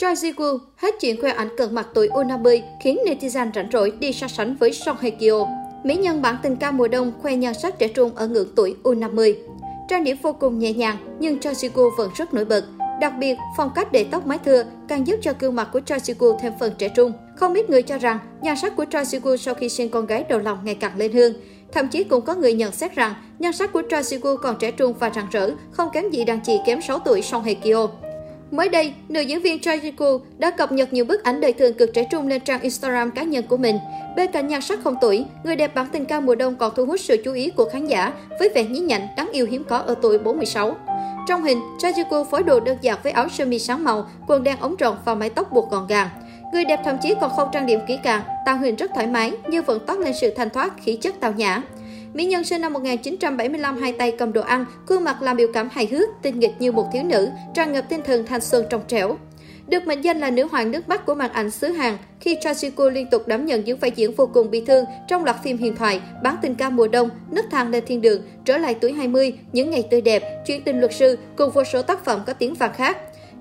Choi Ji-woo hết chuyện khoe ảnh cận mặt tuổi U50 khiến netizen rảnh rỗi đi so sánh với Song Hye Kyo. Mỹ nhân bản tình ca mùa đông khoe nhan sắc trẻ trung ở ngưỡng tuổi U50. Trang điểm vô cùng nhẹ nhàng nhưng Choi Ji-woo vẫn rất nổi bật. Đặc biệt, phong cách để tóc mái thưa càng giúp cho gương mặt của Choi ji thêm phần trẻ trung. Không ít người cho rằng nhan sắc của Choi ji sau khi sinh con gái đầu lòng ngày càng lên hương. Thậm chí cũng có người nhận xét rằng nhan sắc của Choi ji còn trẻ trung và rạng rỡ, không kém gì đàn chị kém 6 tuổi Song Hye Kyo. Mới đây, nữ diễn viên Choi đã cập nhật nhiều bức ảnh đời thường cực trẻ trung lên trang Instagram cá nhân của mình. Bên cạnh nhan sắc không tuổi, người đẹp bản tình ca mùa đông còn thu hút sự chú ý của khán giả với vẻ nhí nhảnh đáng yêu hiếm có ở tuổi 46. Trong hình, Choi phối đồ đơn giản với áo sơ mi sáng màu, quần đen ống rộng và mái tóc buộc gọn gàng. Người đẹp thậm chí còn không trang điểm kỹ càng, tạo hình rất thoải mái nhưng vẫn toát lên sự thanh thoát, khí chất tao nhã. Mỹ nhân sinh năm 1975 hai tay cầm đồ ăn, khuôn mặt làm biểu cảm hài hước, tinh nghịch như một thiếu nữ, tràn ngập tinh thần thanh xuân trong trẻo. Được mệnh danh là nữ hoàng nước Bắc của màn ảnh xứ Hàn, khi Cha Ji-woo liên tục đảm nhận những vai diễn vô cùng bi thương trong loạt phim huyền thoại Bán tình ca mùa đông, Nấc thang lên thiên đường, Trở lại tuổi 20, Những ngày tươi đẹp, Chuyện tình luật sư cùng vô số tác phẩm có tiếng vàng khác.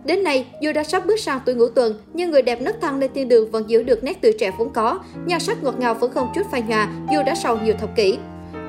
Đến nay, dù đã sắp bước sang tuổi ngũ tuần, nhưng người đẹp nấc thang lên thiên đường vẫn giữ được nét tuổi trẻ vốn có, nhan sắc ngọt ngào vẫn không chút phai nhòa dù đã sau nhiều thập kỷ.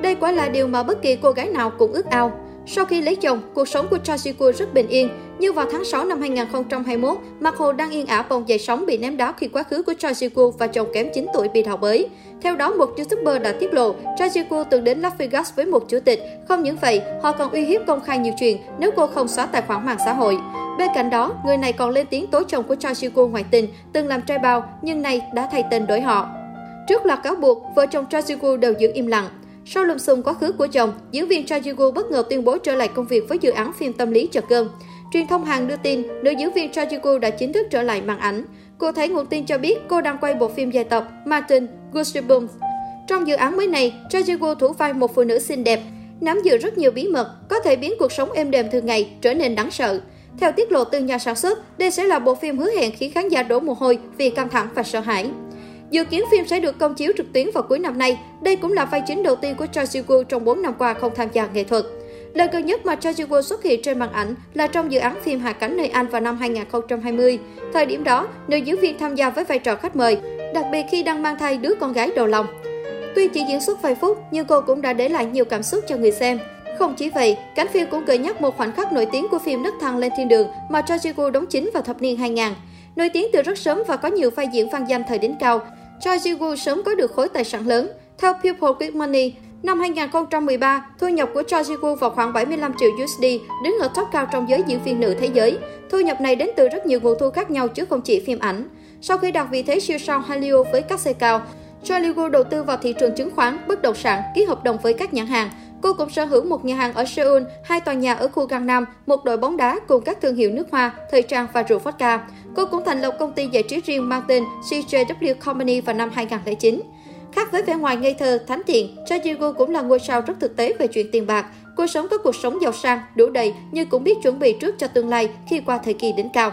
Đây quả là điều mà bất kỳ cô gái nào cũng ước ao. Sau khi lấy chồng, cuộc sống của Cha rất bình yên. Nhưng vào tháng 6 năm 2021, mặt hồ đang yên ả bồng dậy sóng bị ném đá khi quá khứ của Cha và chồng kém 9 tuổi bị đào bới. Theo đó, một YouTuber đã tiết lộ, Cha từng đến Las Vegas với một chủ tịch. Không những vậy, họ còn uy hiếp công khai nhiều chuyện nếu cô không xóa tài khoản mạng xã hội. Bên cạnh đó, người này còn lên tiếng tố chồng của Cha ngoại tình, từng làm trai bao, nhưng nay đã thay tên đổi họ. Trước loạt cáo buộc, vợ chồng Cha đều giữ im lặng. Sau lùm xùm quá khứ của chồng, diễn viên Cha Ji-woo bất ngờ tuyên bố trở lại công việc với dự án phim tâm lý Chợt cơm. Truyền thông Hàn đưa tin, nữ diễn viên Cha Ji-woo đã chính thức trở lại màn ảnh. Cụ thể nguồn tin cho biết cô đang quay bộ phim dài tập Martin Goosebumps. Trong dự án mới này, Cha Ji-woo thủ vai một phụ nữ xinh đẹp, nắm giữ rất nhiều bí mật, có thể biến cuộc sống êm đềm thường ngày trở nên đáng sợ. Theo tiết lộ từ nhà sản xuất, đây sẽ là bộ phim hứa hẹn khiến khán giả đổ mồ hôi vì căng thẳng và sợ hãi. Dự kiến phim sẽ được công chiếu trực tuyến vào cuối năm nay. Đây cũng là vai chính đầu tiên của Choi Siwoo trong 4 năm qua không tham gia nghệ thuật. Lần gần nhất mà Choi Siwoo xuất hiện trên màn ảnh là trong dự án phim Hạ cánh nơi Anh vào năm 2020. Thời điểm đó, nữ diễn viên tham gia với vai trò khách mời, đặc biệt khi đang mang thai đứa con gái đầu lòng. Tuy chỉ diễn xuất vài phút, nhưng cô cũng đã để lại nhiều cảm xúc cho người xem. Không chỉ vậy, cảnh phim cũng gợi nhắc một khoảnh khắc nổi tiếng của phim Đất thăng lên thiên đường mà Choi Siwoo đóng chính vào thập niên 2000. Nổi tiếng từ rất sớm và có nhiều vai diễn vang danh thời đỉnh cao, Choi Ji-woo sớm có được khối tài sản lớn. Theo People Quick Money, năm 2013, thu nhập của Choi Ji-woo vào khoảng 75 triệu USD, đứng ở top cao trong giới diễn viên nữ thế giới. Thu nhập này đến từ rất nhiều nguồn thu khác nhau chứ không chỉ phim ảnh. Sau khi đạt vị thế siêu sao Hallyu với các xe cao, Choi Ji-woo đầu tư vào thị trường chứng khoán, bất động sản, ký hợp đồng với các nhãn hàng. Cô cũng sở hữu một nhà hàng ở Seoul, hai tòa nhà ở khu Gangnam, một đội bóng đá cùng các thương hiệu nước hoa, thời trang và rượu vodka. Cô cũng thành lập công ty giải trí riêng mang tên CJW Company vào năm 2009. Khác với vẻ ngoài ngây thơ, thánh thiện, Cha Ji-woo cũng là ngôi sao rất thực tế về chuyện tiền bạc. Cô sống có cuộc sống giàu sang, đủ đầy nhưng cũng biết chuẩn bị trước cho tương lai khi qua thời kỳ đỉnh cao.